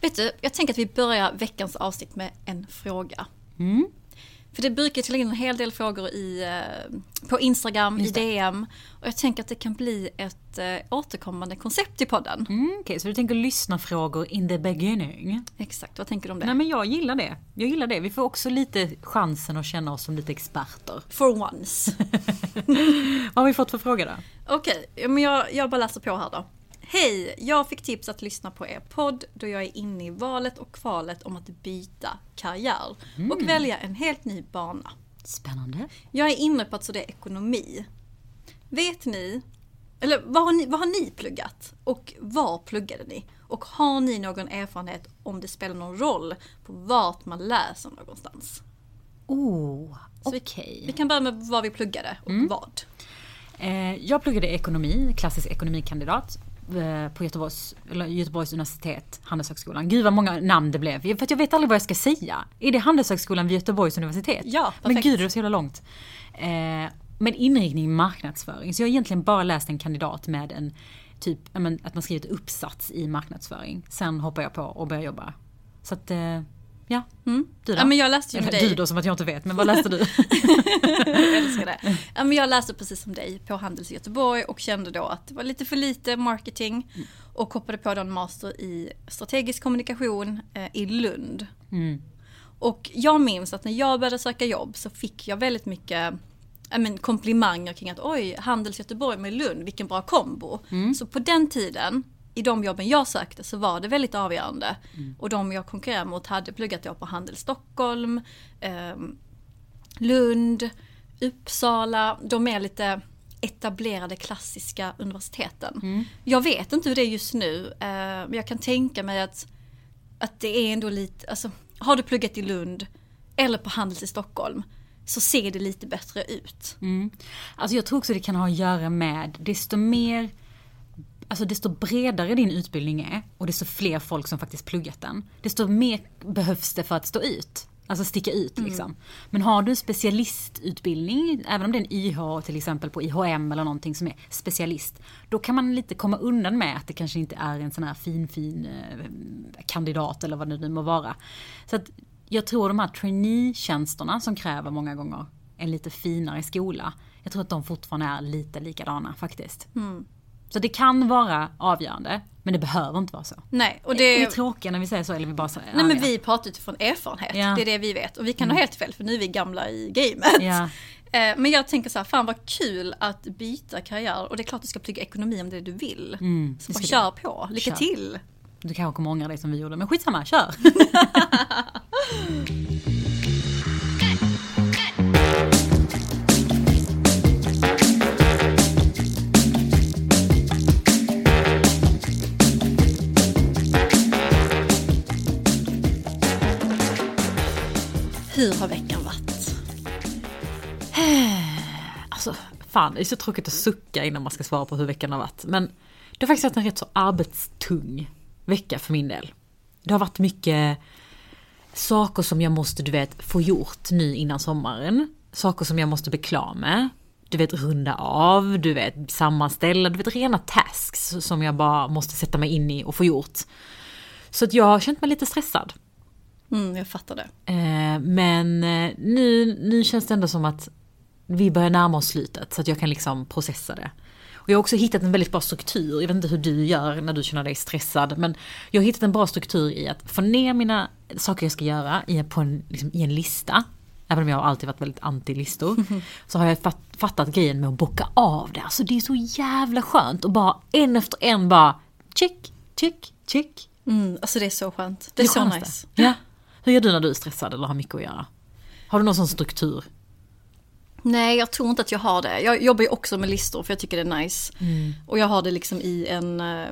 Vet du, jag tänker att vi börjar veckans avsnitt med en fråga. För det brukar till in en hel del frågor i, eh, på Instagram, i DM. Och jag tänker att det kan bli ett eh, återkommande koncept i podden. Mm, Okej, så du tänker lyssna frågor in the beginning? Exakt, vad tänker du om det? Nej men jag gillar det. Jag gillar det. Vi får också lite chansen att känna oss som lite experter. For once. Vad har vi fått för fråga då? Okej, ja, men jag, jag bara läser på här då. Hej! Jag fick tips att lyssna på er podd då jag är inne i valet och kvalet om att byta karriär och välja en helt ny bana. Spännande. Jag är inne på att studera ekonomi. Vet ni, eller vad har ni, vad har ni pluggat? Och var pluggade ni? Och har ni någon erfarenhet om det spelar någon roll på vart man läser någonstans? Oh, Så vi- okej. Vi kan börja med vad vi pluggade och vad. Eh, jag pluggade ekonomi, klassisk ekonomikandidat. Eh, På Göteborgs, Göteborgs universitet, Handelshögskolan. Gud vad många namn det blev. För att jag vet aldrig vad jag ska säga. Är det Handelshögskolan vid Göteborgs universitet? Ja, Men perfekt. gud det är så jävla långt. Eh, med inriktning marknadsföring. Så jag har egentligen bara läst en kandidat med en typ, men, att man skrivit uppsats i marknadsföring. Sen hoppar jag på och börjar jobba. Så att, eh, ja. Du då? Ja, men jag läste ju med dig. du då som att jag inte vet, men vad läste du? jag älskar det. Ja, men jag läste precis som dig på Handels i Göteborg och kände då att det var lite för lite marketing. Och hoppade på en master i strategisk kommunikation eh, i Lund. Och jag minns att när jag började söka jobb så fick jag väldigt mycket ja, men, komplimanger kring att oj, Handels Göteborg med Lund, vilken bra kombo. Så på den tiden, i de jobben jag sökte så var det väldigt avgörande. Och de jag konkurrerade mot hade pluggat då på Handels Stockholm, ehm, Lund, Uppsala, de är lite etablerade klassiska universiteten. Jag vet inte hur det är just nu, eh, men jag kan tänka mig att, att det är ändå lite, alltså har du pluggat i Lund eller på Handels i Stockholm så ser det lite bättre ut. Alltså jag tror också det kan ha att göra med desto mer Alltså desto bredare din utbildning är och desto fler folk som faktiskt pluggat den. Desto mer behövs det för att stå ut. Alltså sticka ut liksom. Men har du en specialistutbildning, även om det är en IH till exempel på IHM eller någonting som är specialist. Då kan man lite komma undan med att det kanske inte är en sån här fin fin eh, kandidat eller vad det nu må vara. Så att jag tror de här trainee-tjänsterna som kräver många gånger en lite finare skola. Jag tror att de fortfarande är lite likadana faktiskt. Så det kan vara avgörande, men det behöver inte vara så. Nej, och Är vi det, tråkiga när vi säger så eller vi bara så nej men vi pratar utifrån erfarenhet, Ja. det är det vi vet. Och vi kan ha helt fel för nu är vi gamla i gamet. Ja. Eh, Men jag tänker så här, fan vad kul att byta karriär. Och det är klart du ska plugga ekonomi om det är det du vill. så det bara kör på, lycka Kör. till. Du kanske kommer ångra dig som vi gjorde, men skitsamma, kör! Hur har veckan varit? Alltså, fan det är så tråkigt att sucka innan man ska svara på hur veckan har varit. Men det har faktiskt varit en rätt så arbetstung vecka för min del. Det har varit mycket saker som jag måste, du vet, få gjort nu innan sommaren. Saker som jag måste bli klar med. Du vet, runda av, du vet, sammanställa, du vet, rena tasks som jag bara måste sätta mig in i och få gjort. Så att jag har känt mig lite stressad. Mm, jag fattar det. Eh, men eh, nu, nu känns det ändå som att vi börjar närma oss slutet så att jag kan liksom processa det. Och jag har också hittat en väldigt bra struktur, jag vet inte hur du gör när du känner dig stressad, men jag har hittat en bra struktur i att få ner mina saker jag ska göra i, på en, liksom, i en lista. Även om jag har alltid varit väldigt anti-listor. Så har jag fatt, fattat grejen med att bocka av det. Alltså det är så jävla skönt och bara en efter en bara check, check, check. Mm, alltså det är så skönt. Det är så nice. Ja. Hur gör du när du är stressad eller har mycket att göra? Har du någon sån struktur? Nej, jag tror inte att jag har det. Jag jobbar ju också med listor för jag tycker det är nice. Mm. Och jag har det liksom i en, eh,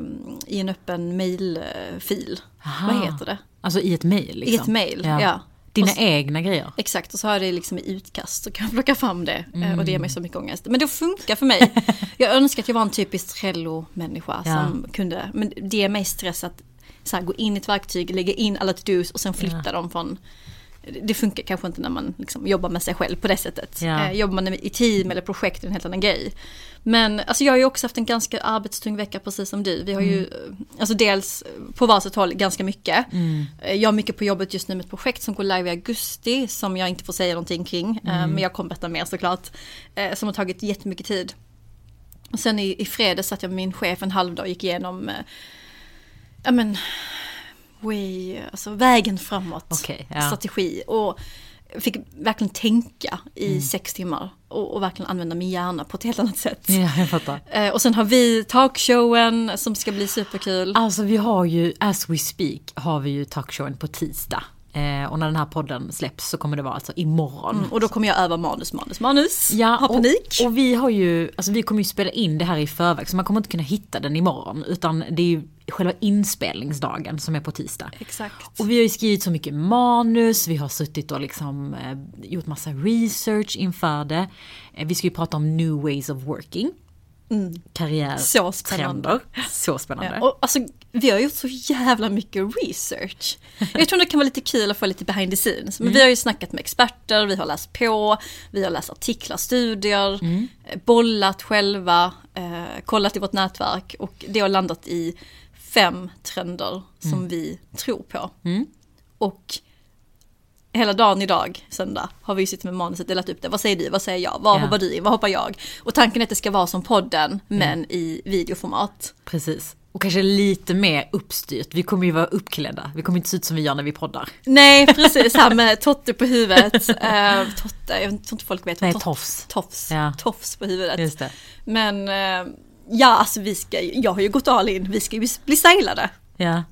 i en öppen mailfil. Aha. Vad heter det? Alltså i ett mail liksom. I ett mail, ja. Dina Och s- egna grejer. Exakt, och så har jag det liksom i utkast så kan jag plocka fram det. eh, Och det Mm. ger mig så mycket ångest. Men det funkar för mig. Jag önskar att jag var en typisk Trello-människa Ja. som kunde, men det ger mig stress att så här, gå in i ett verktyg, lägga in alla to-dos och sen flytta dem från det funkar kanske inte när man liksom jobbar med sig själv på det sättet. Ja. Eh, jobbar man i team eller projekt är en helt annan grej. Men alltså jag har ju också haft en ganska arbetstung vecka precis som du. Vi har ju, eh, alltså dels på varsitt håll ganska mycket. Eh, Jag har mycket på jobbet just nu med ett projekt som går live i augusti som jag inte får säga någonting kring. eh, Men jag kommer berätta mer såklart. Som har tagit jättemycket tid. Och sen i, i fredags satt jag med min chef en halv dag och gick igenom ja men, way, alltså vägen framåt, Okej, ja. strategi. Och fick verkligen tänka i Mm. sex timmar och, och verkligen använda min hjärna på ett helt annat sätt. Ja, jag fattar. Eh, och sen har vi talkshowen som ska bli superkul. Alltså vi har ju, as we speak, har vi ju talkshowen på tisdag. Eh, och när den här podden släpps så kommer det vara alltså imorgon. Och då kommer jag öva manus, manus, manus. Ja, ha panik. Och, och vi har ju, alltså vi kommer ju spela in det här i förväg så man kommer inte kunna hitta den imorgon. Utan det är ju själva inspelningsdagen som är på tisdag. Exakt. Och vi har ju skrivit så mycket manus, vi har suttit och liksom eh, gjort massa research inför det. Eh, vi ska ju prata om new ways of working. Karriär, Mm. Så spännande. trender. Så spännande. Ja, och alltså, vi har gjort så jävla mycket research. Jag tror det kan vara lite kul att få lite behind the scenes. Men vi har ju snackat med experter, vi har läst på, vi har läst artiklar, studier, eh, bollat själva, eh, kollat i vårt nätverk och det har landat i fem trender som vi tror på. Och hela dagen idag, söndag, har vi suttit med manuset, delat upp det. Vad säger du, vad säger jag, vad Ja. hoppar du in, vad hoppar jag? Och tanken är att det ska vara som podden, men i videoformat. Precis. Och kanske lite mer uppstyrt. Vi kommer ju vara uppklädda. Vi kommer inte se ut som vi gör när vi poddar. Nej, precis, här med Totte på huvudet. Eh, totte, jag tror inte folk vet vad Nej, tot- tofs. Tofs, Ja. tofs på huvudet. Men eh, ja, alltså vi ska, jag har ju gått all in, vi ska ju bli stylade. Ja.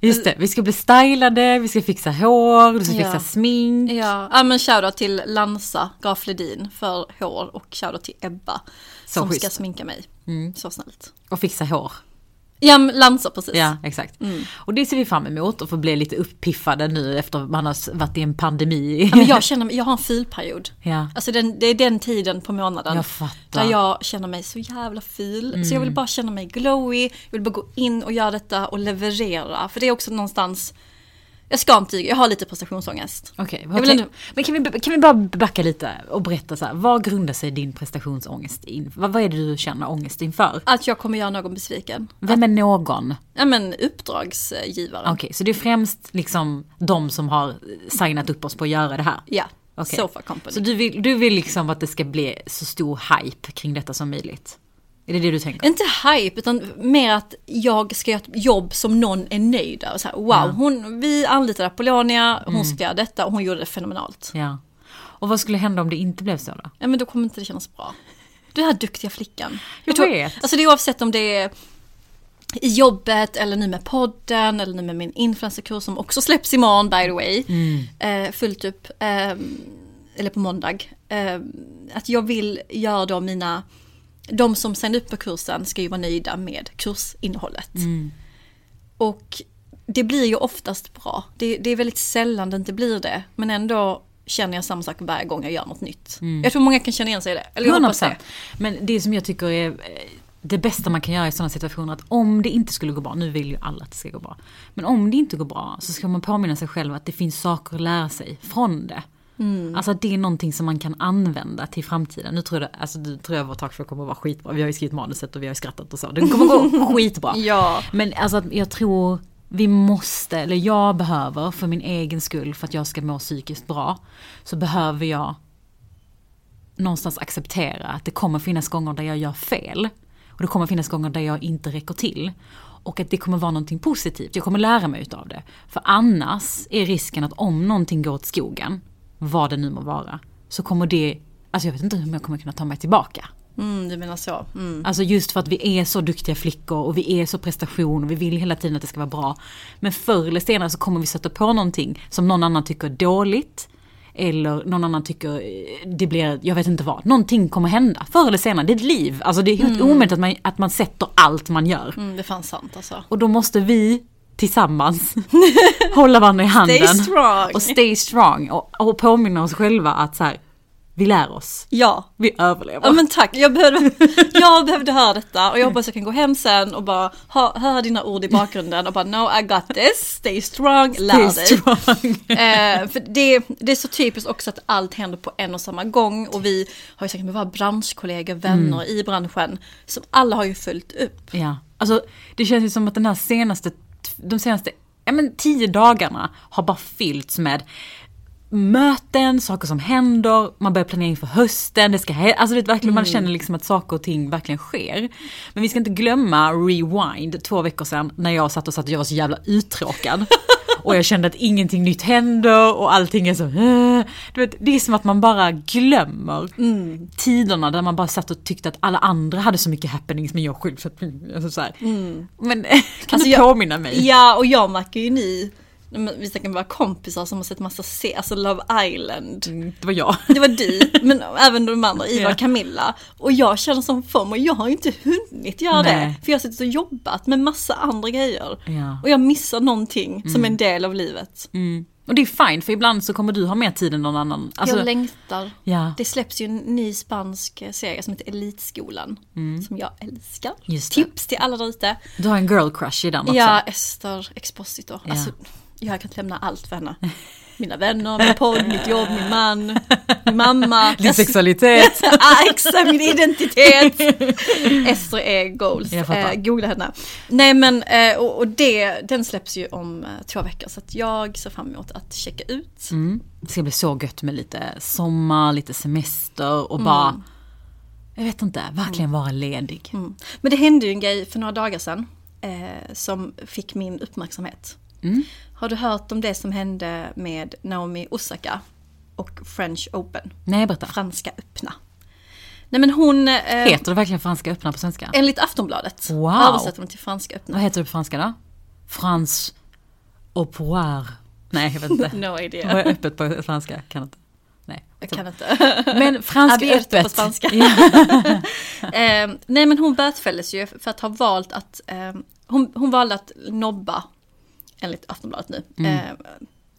Just det, vi ska bli stylade, vi ska fixa hår, du ska Ja. fixa smink. Ja, ja men shoutout till Lansa Graf Ledin för hår och shoutout till Ebba Så som schysst. ska sminka mig. Så snällt. Och fixa hår. Ja, Lansa precis. Ja, exakt. Mm. Och det ser vi fram emot och få bli lite uppiffade nu efter man har varit i en pandemi. Ja, men jag känner jag har en filperiod. Ja. Alltså den, det är den tiden på månaden. Jag fattar. Där jag känner mig så jävla. Så Mm. jag vill bara känna mig glowy. Jag vill bara gå in och göra detta och leverera. För det är också någonstans, jag ska inte jag har lite prestationsångest. Okej, tänk- ändå- men kan vi, kan vi bara backa lite och berätta så här, vad grundar sig din prestationsångest in? Vad, vad är det du känner ångest inför? Att jag kommer göra någon besviken. Vem är någon? Ja men uppdragsgivaren. Okej, så det är främst liksom de som har signat upp oss på att göra det här? Ja, Okej. Sofa Company. Så du vill, du vill liksom att det ska bli så stor hype kring detta som möjligt? Är det det du tänker? Inte hype, utan mer att jag ska göra ett jobb som någon är nöjd över. Så här, wow, hon, vi anlitade Apollonia, hon ska göra detta och hon gjorde det fenomenalt. Ja. Och vad skulle hända om det inte blev så då? Ja men då kommer inte det kännas bra. Du är den här duktiga flickan. Jag tror- vet. Alltså det är oavsett om det är i jobbet eller nu med podden eller nu med min influencerkurs som också släpps imorgon by the way. Eh, fullt upp. Eh, eller på måndag. Eh, att jag vill göra då mina, de som signar upp på kursen ska ju vara nöjda med kursinnehållet. Och det blir ju oftast bra. Det, det är väldigt sällan det inte blir det. Men ändå känner jag samma sak varje gång jag gör något nytt. Jag tror många kan känna igen sig i det. Eller jag hoppas 100%. det. Men det som jag tycker är eh, det bästa man kan göra i sådana situationer, att om det inte skulle gå bra, nu vill ju alla att det ska gå bra, men om det inte går bra så ska man påminna sig själv att det finns saker att lära sig från det. Alltså att det är någonting som man kan använda till framtiden. Nu tror jag, alltså, nu tror jag vår talkshow kommer att vara skitbra. Vi har ju skrivit manuset och vi har ju skrattat och så. Den kommer gå skitbra. Ja. Men alltså att jag tror vi måste, eller jag behöver för min egen skull, för att jag ska må psykiskt bra, så behöver jag någonstans acceptera att det kommer finnas gånger där jag gör fel. Och det kommer finnas gånger där jag inte räcker till. Och att det kommer vara någonting positivt, jag kommer lära mig utav det. För annars är risken att om någonting går åt skogen, vad det nu må vara, så kommer det, alltså jag vet inte hur jag kommer kunna ta mig tillbaka. Mm, du menar så. Mm. Alltså just för att vi är så duktiga flickor och vi är så prestation och vi vill hela tiden att det ska vara bra. Men förr eller senare så kommer vi sätta på någonting som någon annan tycker är dåligt. Eller någon annan tycker eh, det blir, jag vet inte vad. Någonting kommer hända förr eller senare. Det är ett liv. Alltså det är helt omöjligt att man, att man sätter allt man gör. Mm, det fanns sant alltså. Och då måste vi tillsammans hålla varandra i handen. Stay strong. Och stay strong. Och, och påminna oss själva att så här, vi lär oss. Ja. Vi överlever. Ja men tack, jag behövde, jag behövde höra detta och jag hoppas jag kan gå hem sen och bara ha, höra dina ord i bakgrunden och bara no I got this, stay strong, lär Stay dig. strong. Eh, för det, det är så typiskt också att allt händer på en och samma gång och vi har ju säkert med våra branschkollegor, vänner i branschen som alla har ju följt upp. Ja, alltså det känns ju som att den här senaste, de senaste, ja men tio dagarna har bara fyllts med möten, saker som händer, man börjar planera inför hösten, det ska alltså det verkligen, man känner liksom att saker och ting verkligen sker. Men vi ska inte glömma rewind två veckor sedan när jag satt och satt och jag var så jävla uttråkad. Och jag kände att ingenting nytt händer och allting är så... "Äh." Du vet, det är som att man bara glömmer tiderna där man bara satt och tyckte att alla andra hade så mycket happenings men jag själv satt... Alltså så här. Men kan Alltså du jag- påminna mig? Ja och jag märker ju men vi snackar våra kompisar som har sett massa se, alltså Love Island. Mm, Det var jag. Det var du, men även de andra, Ivar och Camilla. Och jag känner som FOMO, och jag har inte hunnit göra det. Nej. För jag har suttit och jobbat med massa andra grejer. Ja. Och jag missar någonting som är en del av livet. Mm. Och det är fine för ibland så kommer du ha mer tid än någon annan. Alltså, jag längtar. ja. Det släpps ju en ny spansk serie som heter Elitskolan. Som jag älskar. Mm. Det. Tips till alla där ute. Du har en girl crush i den också. Ja, Ester Exposito. Ja. Alltså, jag kan inte lämna allt för henne. Mina vänner, min podd, mitt jobb, min man, min mamma. Din sexualitet. ah, exakt, min identitet. Ester är goals. Eh, googla henne. Nej men, eh, och, och det, den släpps ju om eh, två veckor så att jag ser fram emot att checka ut. Mm. Det ska bli så gött med lite sommar, lite semester och bara... Jag vet inte, verkligen vara ledig. Mm. Men det hände ju en grej för några dagar sedan eh, som fick min uppmärksamhet. Mm. Har du hört om det som hände med Naomi Osaka och French Open? Nej, berätta. Franska öppna. Nej men hon... Eh, Heter det verkligen franska öppna på svenska? enligt Aftonbladet Wow. översätter de till franska öppna. Vad heter det på franska då? Frans au poir. Nej, jag vet inte. No Vad idea. är öppet på franska? Kan inte. Nej. Jag kan inte. Men franska öppet. på spanska. Eh, nej men hon bötfälldes ju för att ha valt att... Eh, hon, hon valde att nobba, enligt Aftonbladet nu. Mm. Eh,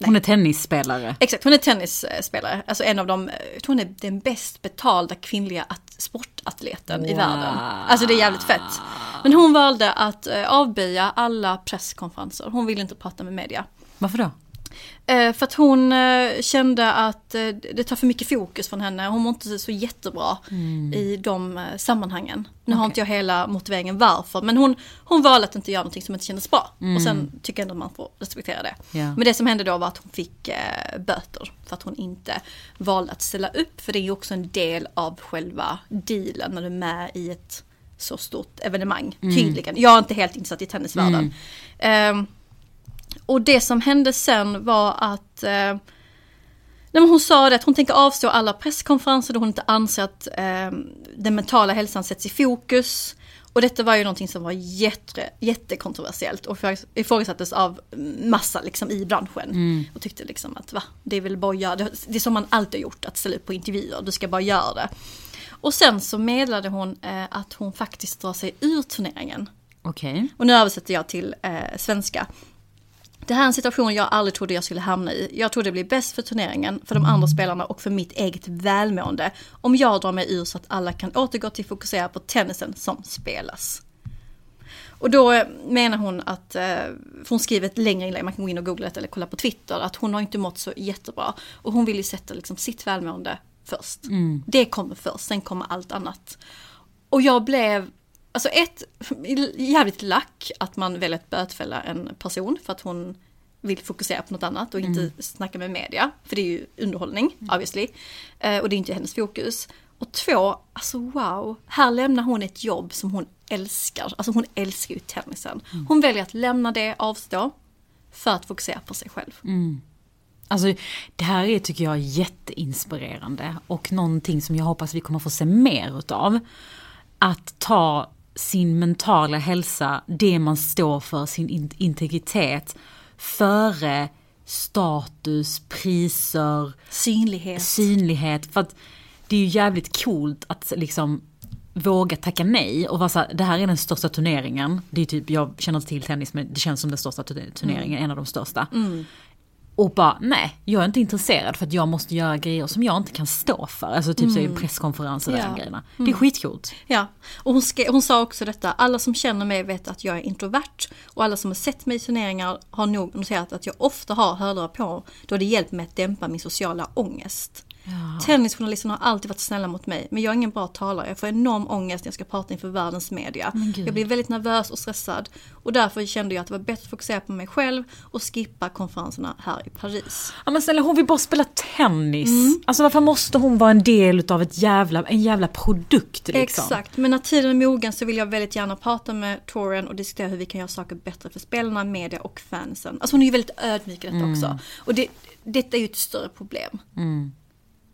Hon är tennisspelare. Exakt, hon är tennisspelare. Alltså en av de, jag tror hon är den bäst betalda kvinnliga at- sportatleten i Wow. världen. Alltså det är jävligt fett. Men hon valde att eh, avböja alla presskonferenser. Hon ville inte prata med media. Varför då? Eh, för att hon eh, kände att eh, det tar för mycket fokus från henne. Hon mår inte så jättebra i de sammanhangen. Nu har Okej. inte jag hela motiveringen varför. Men hon, hon valde att inte göra någonting som inte kändes bra. Och sen tycker jag ändå att man får respektera det. Ja. Men det som hände då var att hon fick böter. För att hon inte valde att ställa upp. För det är ju också en del av själva dealen när du är med i ett så stort evenemang. Tydligen. Jag är inte helt insatt i tennisvärlden. Ehm, och det som hände sen var att eh, nej hon sa det att hon tänker avstå alla presskonferenser då hon inte anser att eh, den mentala hälsan sätts i fokus. Och detta var ju någonting som var jätte, jättekontroversiellt och ifrågasattes av massa liksom i branschen. Och tyckte liksom att va, det är väl bara att göra det. Det är som man alltid har gjort, att ställa upp på intervjuer, du ska bara göra det. Och sen så meddelade hon eh, att hon faktiskt drar sig ur turneringen. Okej. Och nu översätter jag till eh, svenska. Det här är en situation jag aldrig trodde jag skulle hamna i. Jag trodde det blir bäst för turneringen, för de andra spelarna och för mitt eget välmående. Om jag drar mig ur så att alla kan återgå till fokusera på tennisen som spelas. Och då eh, menar hon att, eh, för hon skriver ett längre inlägg, man kan gå in och googla det eller kolla på Twitter, att hon har inte mått så jättebra. Och hon vill ju sätta liksom sitt välmående först. Det kommer först, sen kommer allt annat. Och jag blev, alltså ett, jävligt lack att man väljer att bötfälla en person för att hon vill fokusera på något annat och inte snacka med media. För det är ju underhållning, obviously. Eh, och det är inte hennes fokus. Och två, alltså wow, här lämnar hon ett jobb som hon älskar. Alltså hon älskar ju tennisen. Hon väljer att lämna det, avstå, för att fokusera på sig själv. Alltså det här är tycker jag jätteinspirerande och någonting som jag hoppas vi kommer få se mer utav. Att ta sin mentala hälsa, det man står för, sin in- integritet, före status, priser, Synlighet. synlighet. För att det är ju jävligt coolt att liksom våga tacka nej och vara så här, det här är den största turneringen. Det är typ, jag känner inte till tennis men det känns som den största turneringen, en av de största. Och bara, nej, jag är inte intresserad för att jag måste göra grejer som jag inte kan stå för. Alltså typ så presskonferenser och Ja. de grejerna. Det är skitcoolt. Ja, och hon, skrev, hon sa också detta, alla som känner mig vet att jag är introvert och alla som har sett mig i turneringar har nog noterat att jag ofta har hörlurar på då det hjälpt mig att dämpa min sociala ångest. Tennisjournalisterna har alltid varit snälla mot mig men jag är ingen bra talare. Jag får enorm ångest när jag ska prata inför världens media. Jag blir väldigt nervös och stressad och därför kände jag att det var bättre att fokusera på mig själv och skippa konferenserna här i Paris. Ja men snälla hon vill bara spela tennis. Alltså varför måste hon vara en del utav ett jävla, en jävla produkt liksom? Exakt, men när tiden är mogen så vill jag väldigt gärna prata med Toren och diskutera hur vi kan göra saker bättre för spelarna, media och fansen. Alltså hon är ju väldigt ödmjuk i detta också. Och det, detta är ju ett större problem.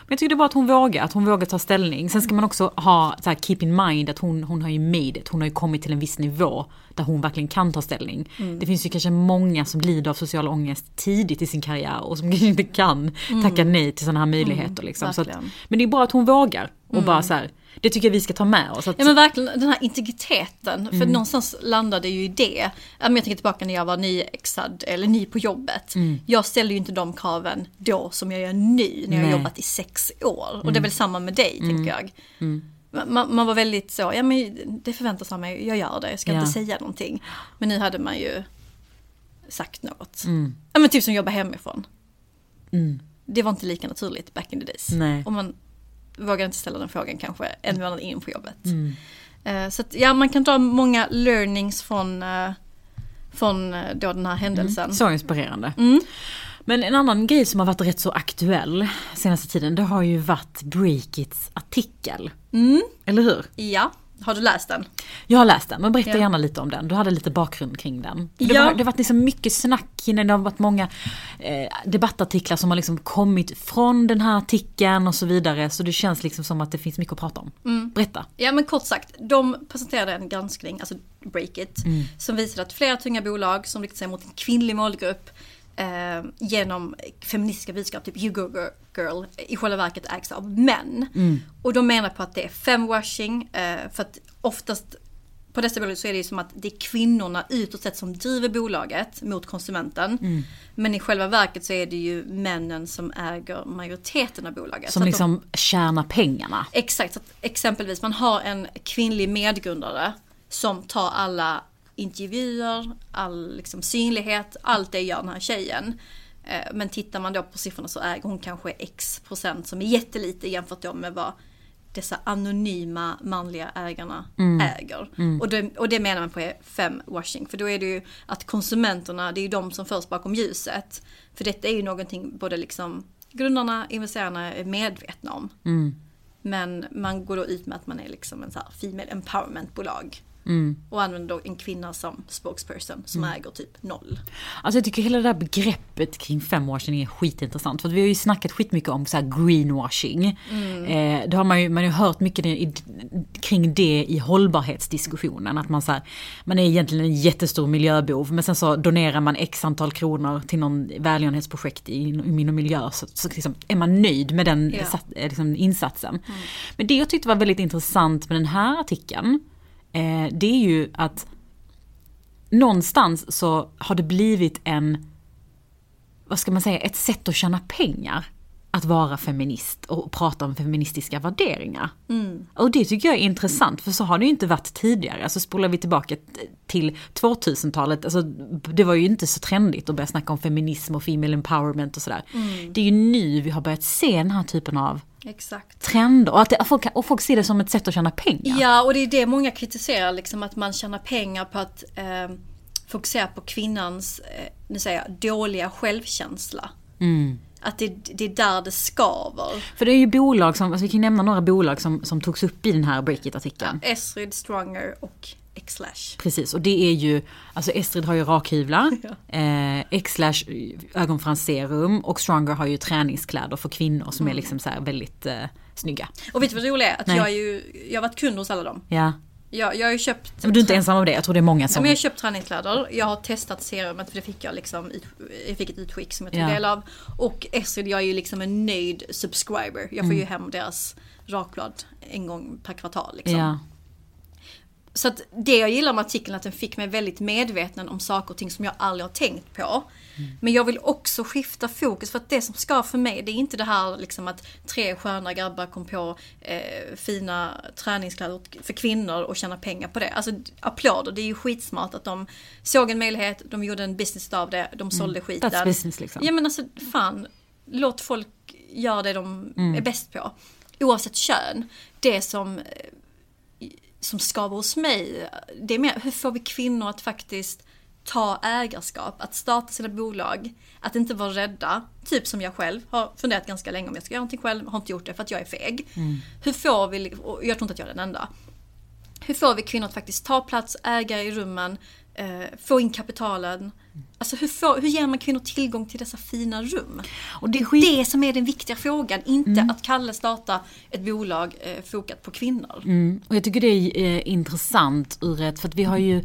Men jag tycker det är bra att hon vågar, att hon vågar ta ställning. Sen ska man också ha, så här, keep in mind att hon, hon har ju made it. Hon har ju kommit till en viss nivå där hon verkligen kan ta ställning. Det finns ju kanske många som lider av social ångest tidigt i sin karriär och som kanske inte kan tacka nej till sådana här möjligheter. liksom. så att, men det är bra att hon vågar och bara så här, det tycker jag vi ska ta med oss. Att, Ja men verkligen den här integriteten, för någonstans landade ju i det. Jag tänker tillbaka när jag var nyexad eller ny på jobbet. Jag ställde ju inte de kraven då som jag gör nu när jag har jobbat i sex år. Och det är väl samma med dig tänker jag. Man, man var väldigt så, ja men det förväntas av mig, jag gör det, jag ska Ja. inte säga någonting. Men nu hade man ju sagt något. Ja men typ som jobba hemifrån. Det var inte lika naturligt back in the days. Nej. Och man vågar inte ställa den frågan kanske en månad in på jobbet. Eh, Så att, ja, man kan dra många learnings från, eh, från eh, då den här händelsen. Så inspirerande. Men en annan grej som har varit rätt så aktuell senaste tiden, det har ju varit Breakits artikel. Eller hur? Ja, har du läst den? Jag har läst den, men berätta Ja. gärna lite om den. Du hade lite bakgrund kring den. Det, Ja. var, det har varit liksom mycket snack innan, det har varit många eh, debattartiklar som har liksom kommit från den här artikeln och så vidare. Så det känns liksom som att det finns mycket att prata om. Berätta. Ja men kort sagt, de presenterade en granskning, alltså Breakit, som visade att flera tunga bolag som riktar sig mot en kvinnlig målgrupp eh, genom feministiska budskap, typ you go girl, i själva verket ägs av män. Och de menar på att det är femwashing, eh, för att oftast på dessa bolag så är det ju som att det är kvinnorna utåt sett som driver bolaget mot konsumenten. Men i själva verket så är det ju männen som äger majoriteten av bolaget. Som att de- liksom tjänar pengarna. Exakt, så att exempelvis man har en kvinnlig medgrundare som tar alla intervjuer, all liksom synlighet, allt det gör den här tjejen. Eh, Men tittar man då på siffrorna så äger hon kanske x procent som är jättelite jämfört då med vad dessa anonyma manliga ägarna äger. Och, det, och det menar man på är femwashing. För då är det ju att konsumenterna, det är ju de som förs bakom ljuset. För detta är ju någonting både liksom grundarna, investerarna är medvetna om. Men man går då ut med att man är liksom en så här female empowerment-bolag. Och använder då en kvinna som spokesperson som äger typ noll. Alltså jag tycker hela det där begreppet kring femårsing är skitintressant. För vi har ju snackat skitmycket om så greenwashing. Eh, det har man ju, man har hört mycket i, kring det i hållbarhetsdiskussionen. Att man, så här, man är egentligen en jättestor miljöbov men sen så donerar man x antal kronor till någon välgörenhetsprojekt i, i min och miljö. Så, så liksom, är man nöjd med den eh, liksom, insatsen. Men det jag tyckte var väldigt intressant med den här artikeln. Eh, det är ju att någonstans så har det blivit en, vad ska man säga, ett sätt att tjäna pengar. Att vara feminist och prata om feministiska värderingar. Och det tycker jag är intressant, för så har det ju inte varit tidigare. Alltså spolar vi tillbaka till 2000-talet, alltså det var ju inte så trendigt att börja snacka om feminism och female empowerment och sådär. Det är ju nu vi har börjat se den här typen av Exakt. trender och, att det, folk, och folk ser det som ett sätt att tjäna pengar. Ja, och det är det många kritiserar, liksom att man tjänar pengar på att eh, fokusera på kvinnans, eh, nu säger jag, dåliga självkänsla. Att det, det är där det skaver. För det är ju bolag som, alltså vi kan nämna några bolag som, som togs upp i den här Breakit-artikeln. Esrid, Stronger och Xlash. Precis, och det är ju, alltså Estrid har ju rakhyvlar, eh, X-Lash ögonfransserum och Stronger har ju träningskläder för kvinnor som är liksom så väldigt eh, snygga. Och vet du vad det roliga är? Att Nej. jag, är ju, jag har varit kund hos alla dem. Ja. Jag, jag har ju köpt... Men du är inte ensam om det, jag tror det är många Ja, som... men jag har köpt träningskläder, jag har testat serumet för det fick jag liksom, jag fick ett utskick som jag tog Ja. del av. Och Esrid, jag är ju liksom en nöjd subscriber. Jag får ju Mm. hem deras rakblad en gång per kvartal liksom. Ja. Så att det jag gillar med artikeln är att den fick mig väldigt medveten om saker och ting som jag aldrig har tänkt på. Men jag vill också skifta fokus för att det som ska för mig det är inte det här liksom att tre sköna grabbar kom på eh, fina träningskläder för kvinnor och tjäna pengar på det. Alltså applåder, det är ju skitsmart att de såg en möjlighet, de gjorde en business av det, de sålde skiten. That's business liksom. Ja men alltså fan, låt folk göra det de Mm. är bäst på. Oavsett kön. Det som, eh, som skaver hos mig, det är mer hur får vi kvinnor att faktiskt ta ägarskap, att starta sina bolag, att inte vara rädda. Typ som jag själv har funderat ganska länge om jag ska göra någonting själv, har inte gjort det för att jag är feg. Mm. Hur får vi, och jag tror inte att jag är den enda, hur får vi kvinnor att faktiskt ta plats, äga i rummen, eh, få in kapitalen? Alltså hur, får, hur ger man kvinnor tillgång till dessa fina rum? Och det är Det som är den viktiga frågan, inte att Kalle starta ett bolag eh, fokat på kvinnor. Mm. Och jag tycker det är eh, intressant ur ett, för att vi har ju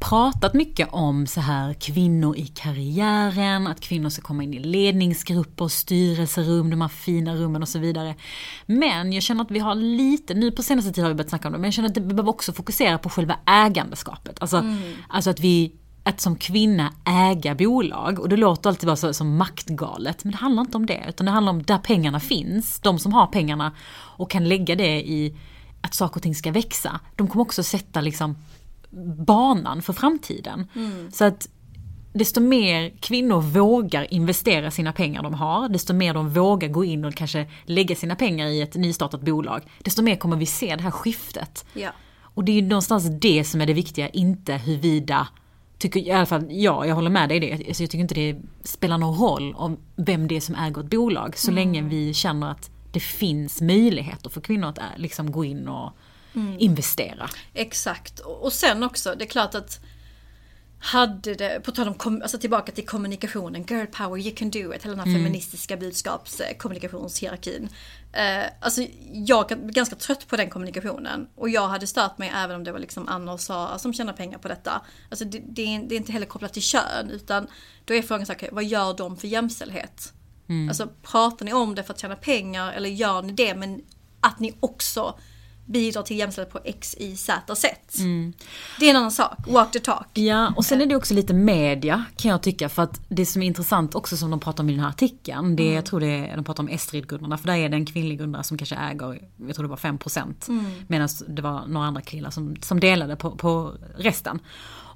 pratat mycket om så här kvinnor i karriären, att kvinnor ska komma in i ledningsgrupper, styrelserum, de här fina rummen och så vidare. Men jag känner att vi har lite, nu på senaste tiden har vi börjat snacka om det, men jag känner att vi behöver också fokusera på själva ägandeskapet. Alltså, alltså att vi att som kvinna äga bolag, och det låter alltid bara så, som maktgalet, men det handlar inte om det, utan det handlar om där pengarna finns, de som har pengarna och kan lägga det i att saker och ting ska växa, de kommer också sätta liksom banan för framtiden. Så att desto mer kvinnor vågar investera sina pengar de har, desto mer de vågar gå in och kanske lägga sina pengar i ett nystartat bolag, desto mer kommer vi se det här skiftet. Ja. Och det är ju någonstans det som är det viktiga, inte huruvida Tycker, I alla fall ja, jag håller med dig i det. Alltså, jag tycker inte det spelar någon roll om vem det är som äger ett bolag. Så länge vi känner att det finns möjligheter för kvinnor att äh, liksom gå in och investera. Exakt. Och sen också, det är klart att hade det, på tal om, kom, alltså tillbaka till kommunikationen, girl power, you can do it, hela den här feministiska budskapskommunikationshierarkin. Eh, alltså jag är ganska trött på den kommunikationen och jag hade stört mig även om det var liksom Anna och Sara som tjänar pengar på detta. Alltså det, det, är, det är inte heller kopplat till kön utan då är frågan så här, vad gör de för jämställdhet? Alltså pratar ni om det för att tjäna pengar eller gör ni det men att ni också bidrar till jämställdhet på x, y, z sätt. Det är en annan sak, walk the talk. Ja, och sen är det också lite media kan jag tycka. För att det som är intressant också som de pratar om i den här artikeln, det är, jag tror det är, de pratar om Estrid-grundarna. För där är det en kvinnlig grundare som kanske äger, jag tror det var 5%. Medan det var några andra killar som, som delade på, på resten.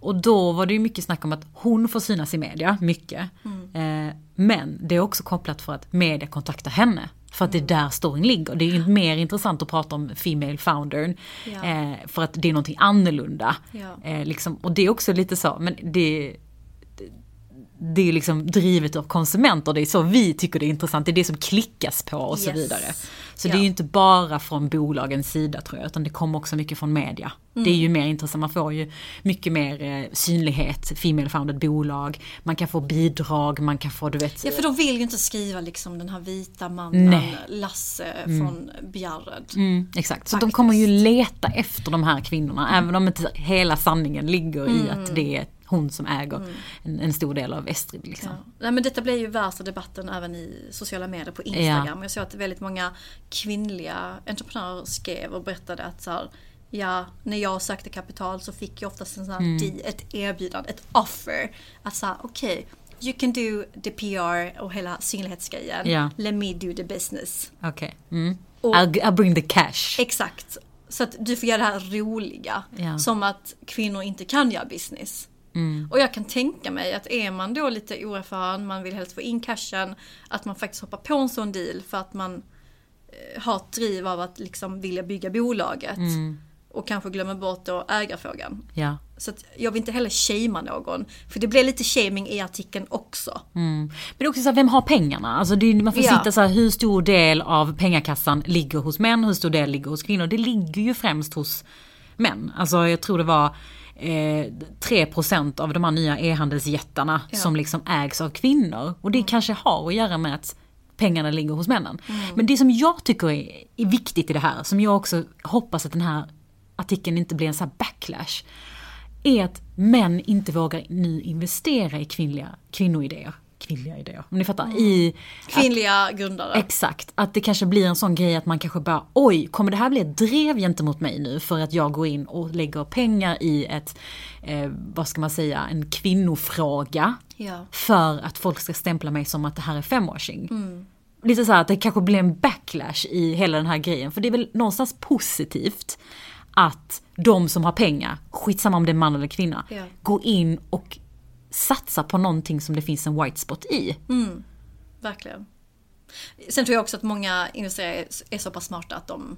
Och då var det ju mycket snack om att hon får synas i media, mycket. Eh, men det är också kopplat för att media kontaktar henne. För att det är där storyn ligger. Det är mer intressant att prata om Female Foundern. Ja. Eh, för att det är någonting annorlunda. Ja. Eh, liksom, och det är också lite så, men det, det är liksom drivet av konsumenter, det är så vi tycker det är intressant, det är det som klickas på och så Yes. vidare. Så Ja. det är ju inte bara från bolagens sida tror jag, utan det kommer också mycket från media. Det är ju mer intressant, man får ju mycket mer eh, synlighet, Female founded bolag, man kan få bidrag, man kan få du vet... Ja för de vill ju inte skriva liksom den här vita mannen Nej. Lasse från Bjärred. Mm, exakt, så de Faktiskt. kommer ju leta efter de här kvinnorna, även om inte hela sanningen ligger i att det är hon som äger en, en stor del av Estrid. Liksom. Ja. Nej, men detta blir ju värsta debatten även i sociala medier på Instagram. Jag såg att väldigt många kvinnliga entreprenörer skrev och berättade att så här, ja, när jag sökte kapital så fick jag oftast en sån här, Mm. ett erbjudande, ett offer. Att säga, okej, you can do the PR och hela synlighetsgrejen. Ja. Let me do the business. Okej. Mm. Och- I'll, I'll bring the cash. Exakt. Så att du får göra det här roliga. Ja. Som att kvinnor inte kan göra business. Mm. Och jag kan tänka mig att är man då lite oerfaren, man vill helst få in cashen, att man faktiskt hoppar på en sån deal för att man eh, har ett driv av att liksom vilja bygga bolaget. Mm. Och kanske glömmer bort då ägarfrågan. Ja. Så jag vill inte heller shamea någon. För det blir lite shaming i artikeln också. Men det är också så här, vem har pengarna? Alltså det, man får Ja. sitta så här, hur stor del av pengakassan ligger hos män, hur stor del ligger hos kvinnor? Det ligger ju främst hos män. Alltså jag tror det var eh, 3% av de här nya e-handelsjättarna som liksom ägs av kvinnor. Och det kanske har att göra med att pengarna ligger hos männen. Men det som jag tycker är, är viktigt i det här, som jag också hoppas att den här artikeln inte blir en sån här backlash, är att män inte vågar nu investera i kvinnliga kvinnoidéer. Kvinnliga idéer, om ni fattar. I, Kvinnliga grundare. exakt, att det kanske blir en sån grej att man kanske bara oj, kommer det här bli ett drev gentemot mig nu för att jag går in och lägger pengar i ett, eh, vad ska man säga, en kvinnofråga. Ja. För att folk ska stämpla mig som att det här är femwashing. Lite så här att det kanske blir en backlash i hela den här grejen. För det är väl någonstans positivt att de som har pengar, skitsamma om det är man eller kvinna, Ja. går in och satsar på någonting som det finns en white spot i. Verkligen. Sen tror jag också att många investerare är så pass smarta att de,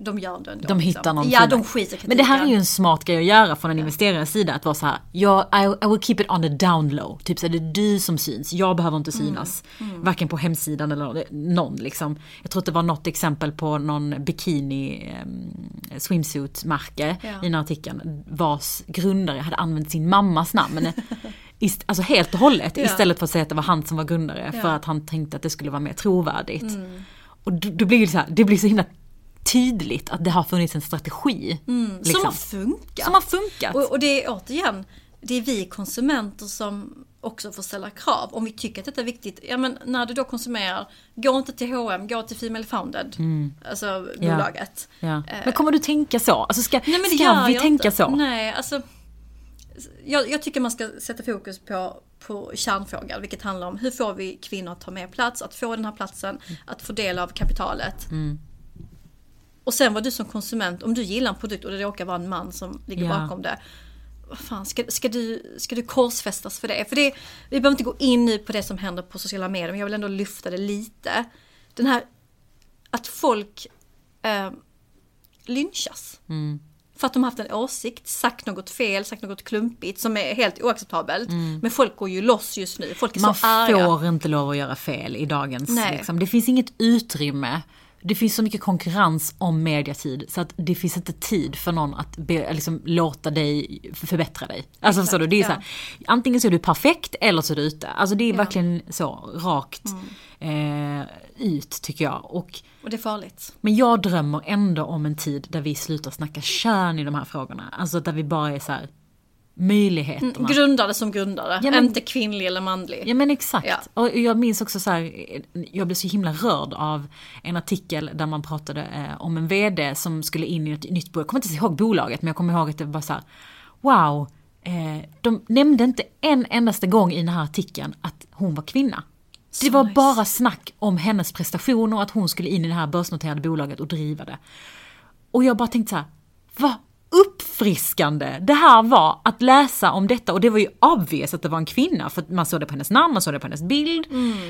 de gör det ändå. De liksom. hittar någon Ja, sida. de skiter Men det här är ju en smart grej att göra från en investerares sida. Att vara så här, ja, I, I will keep it on the down low. Typ så är det är du som syns, jag behöver inte Mm. synas. Varken på hemsidan eller någon liksom. Jag tror att det var något exempel på någon bikini um, swimsuit-märke Ja. i den här artikeln. Vars grundare hade använt sin mammas namn. Ist- Alltså helt och hållet Ja. istället för att säga att det var han som var grundare. För Ja. att han tänkte att det skulle vara mer trovärdigt. Mm. Och då, då blir det så här, det blir så himla tydligt att det har funnits en strategi. Som liksom. har funkat. Som har funkat. Och, och det är återigen, det är vi konsumenter som också får ställa krav. Om vi tycker att detta är viktigt, ja men när du då konsumerar, gå inte till H&M, gå till Female Founded. Alltså bolaget. Ja. Men kommer du tänka så? Alltså ska, Nej men ska vi tänka inte. så? Nej, alltså. Jag, jag tycker man ska sätta fokus på, på kärnfrågan, vilket handlar om hur får vi kvinnor att ta mer plats, att få den här platsen, att få del av kapitalet. Mm. Och sen vad du som konsument, om du gillar en produkt och det råkar vara en man som ligger Ja. bakom det. Vad fan, ska, ska, du, ska du korsfästas för det? För det, vi behöver inte gå in nu på det som händer på sociala medier, men jag vill ändå lyfta det lite. Den här, att folk eh, lynchas. För att de har haft en åsikt, sagt något fel, sagt något klumpigt som är helt oacceptabelt. Men folk går ju loss just nu. Folk är Man så arga. får inte lov att göra fel i dagens... Liksom. Det finns inget utrymme. Det finns så mycket konkurrens om mediatid så att det finns inte tid för någon att be, liksom, låta dig förbättra dig. Alltså förstår du? Det är så här, antingen så är du perfekt eller så är du ute. Alltså det är verkligen så rakt Mm. eh, ut tycker jag. Och Och det är farligt. Men jag drömmer ändå om en tid där vi slutar snacka kön i de här frågorna. Alltså där vi bara är så här möjligheterna. Grundare som grundare, Ja, men- inte kvinnlig eller manlig. Ja men exakt. Ja. Och jag minns också så här, jag blev så himla rörd av en artikel där man pratade eh, om en VD som skulle in i ett nytt bolag. Jag kommer inte ihåg bolaget men jag kommer ihåg att det var så här, wow, eh, de nämnde inte en endaste gång i den här artikeln att hon var kvinna. Det var nice. bara snack om hennes prestationer och att hon skulle in i det här börsnoterade bolaget och driva det. Och jag bara tänkte så här, vad uppfriskande det här var att läsa om detta. Och det var ju obvious att det var en kvinna, för man såg det på hennes namn, man såg det på hennes bild.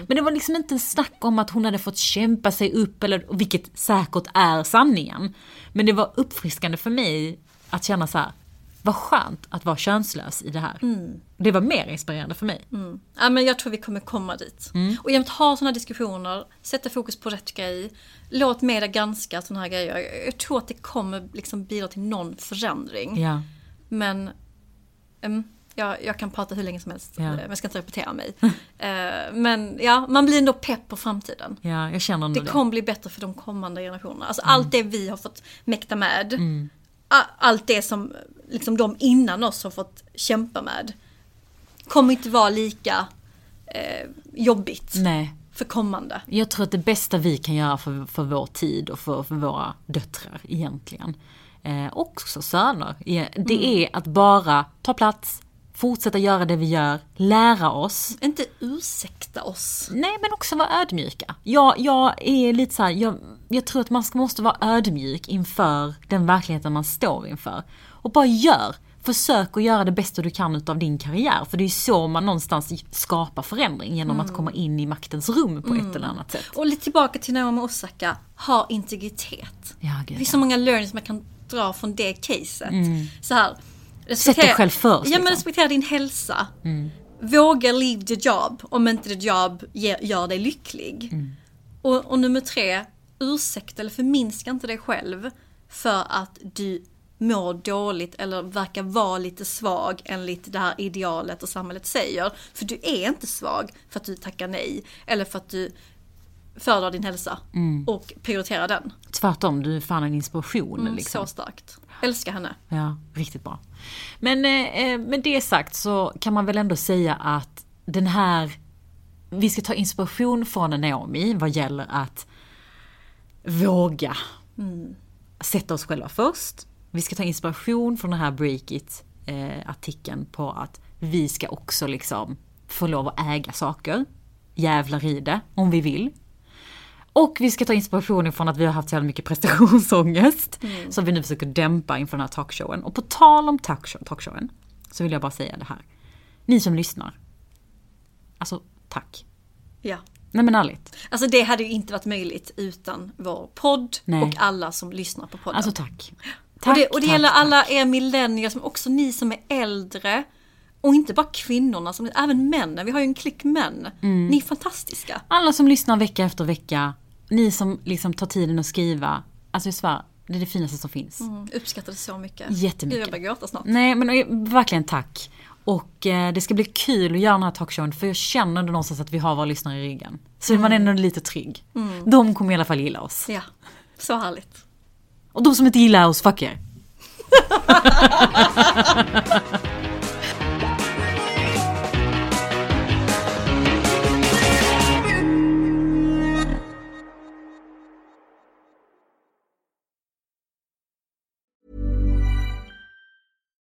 Men det var liksom inte en snack om att hon hade fått kämpa sig upp, eller, vilket säkert är sanningen. Men det var uppfriskande för mig att känna så här, vad skönt att vara könslös i det här. Det var mer inspirerande för mig. Ja, men jag tror vi kommer komma dit. Och genom att ha sådana diskussioner, sätta fokus på rätt grej, låt media granska sådana här grejer. Jag tror att det kommer liksom bidra till någon förändring. Ja. Men em, jag, jag kan prata hur länge som helst, Ja. eh, men jag ska inte repetera mig. Eh, men ja, man blir ändå pepp på framtiden. ja, jag känner Det det. kommer bli bättre för de kommande generationerna. Alltså Mm. allt det vi har fått mäkta med. a- Allt det som liksom de innan oss har fått kämpa med. Kommer inte vara lika eh, jobbigt Nej. för kommande. Jag tror att det bästa vi kan göra för, för vår tid och för, för våra döttrar egentligen, eh, också söner, det är att bara ta plats, fortsätta göra det vi gör, lära oss. Inte ursäkta oss. Nej men också vara ödmjuka. Jag, jag är lite så här, jag, jag tror att man måste vara ödmjuk inför den verkligheten man står inför. Och bara gör. Försök att göra det bästa du kan utav din karriär. För det är ju så man någonstans skapar förändring genom att komma in i maktens rum på ett eller annat sätt. Och lite tillbaka till Naomi Osaka, ha integritet. Ja, det gud, finns ja. så många learnings man kan dra från det caset. Så här, Sätt dig själv först, Ja liksom. men respektera din hälsa. Våga leave the job om inte the job gör dig lycklig. Och, och nummer tre, ursäkta eller förminska inte dig själv för att du mår dåligt eller verkar vara lite svag enligt det här idealet och samhället säger. För du är inte svag för att du tackar nej eller för att du föredrar din hälsa och prioriterar den. Tvärtom, du är fan en inspiration. Mm, liksom. Så starkt. Älskar henne. Ja, riktigt bra. Men eh, eh, med det sagt så kan man väl ändå säga att den här... Vi ska ta inspiration från Naomi vad gäller att våga sätta oss själva först. Vi ska ta inspiration från den här Breakit eh, artikeln på att vi ska också liksom få lov att äga saker. Jävlar i det, om vi vill. Och vi ska ta inspiration ifrån att vi har haft så jävla mycket prestationsångest. Som vi nu försöker dämpa inför den här talkshowen. Och på tal om talkshow, talkshowen så vill jag bara säga det här. Ni som lyssnar. Alltså, tack. Ja. Nej men ärligt. Alltså det hade ju inte varit möjligt utan vår podd Nej. och alla som lyssnar på podden. Alltså tack. och Tack, det, och det tack, gäller tack. alla er millennier, som också ni som är äldre. Och inte bara kvinnorna, som, även männen. Vi har ju en klick män. Mm. Ni är fantastiska. Alla som lyssnar vecka efter vecka. Ni som liksom tar tiden att skriva. Alltså jag svär, det är det finaste som finns. Mm, uppskattar det så mycket. Jättemycket. Jag börjar gråta snart. Nej men eh, verkligen tack. Och eh, det ska bli kul att göra den här talkshowen för jag känner ändå någonstans att vi har våra lyssnare i ryggen. Så är man ändå lite trygg. De kommer i alla fall gilla oss. Ja, så härligt. Och de som inte gillar oss, fuck er.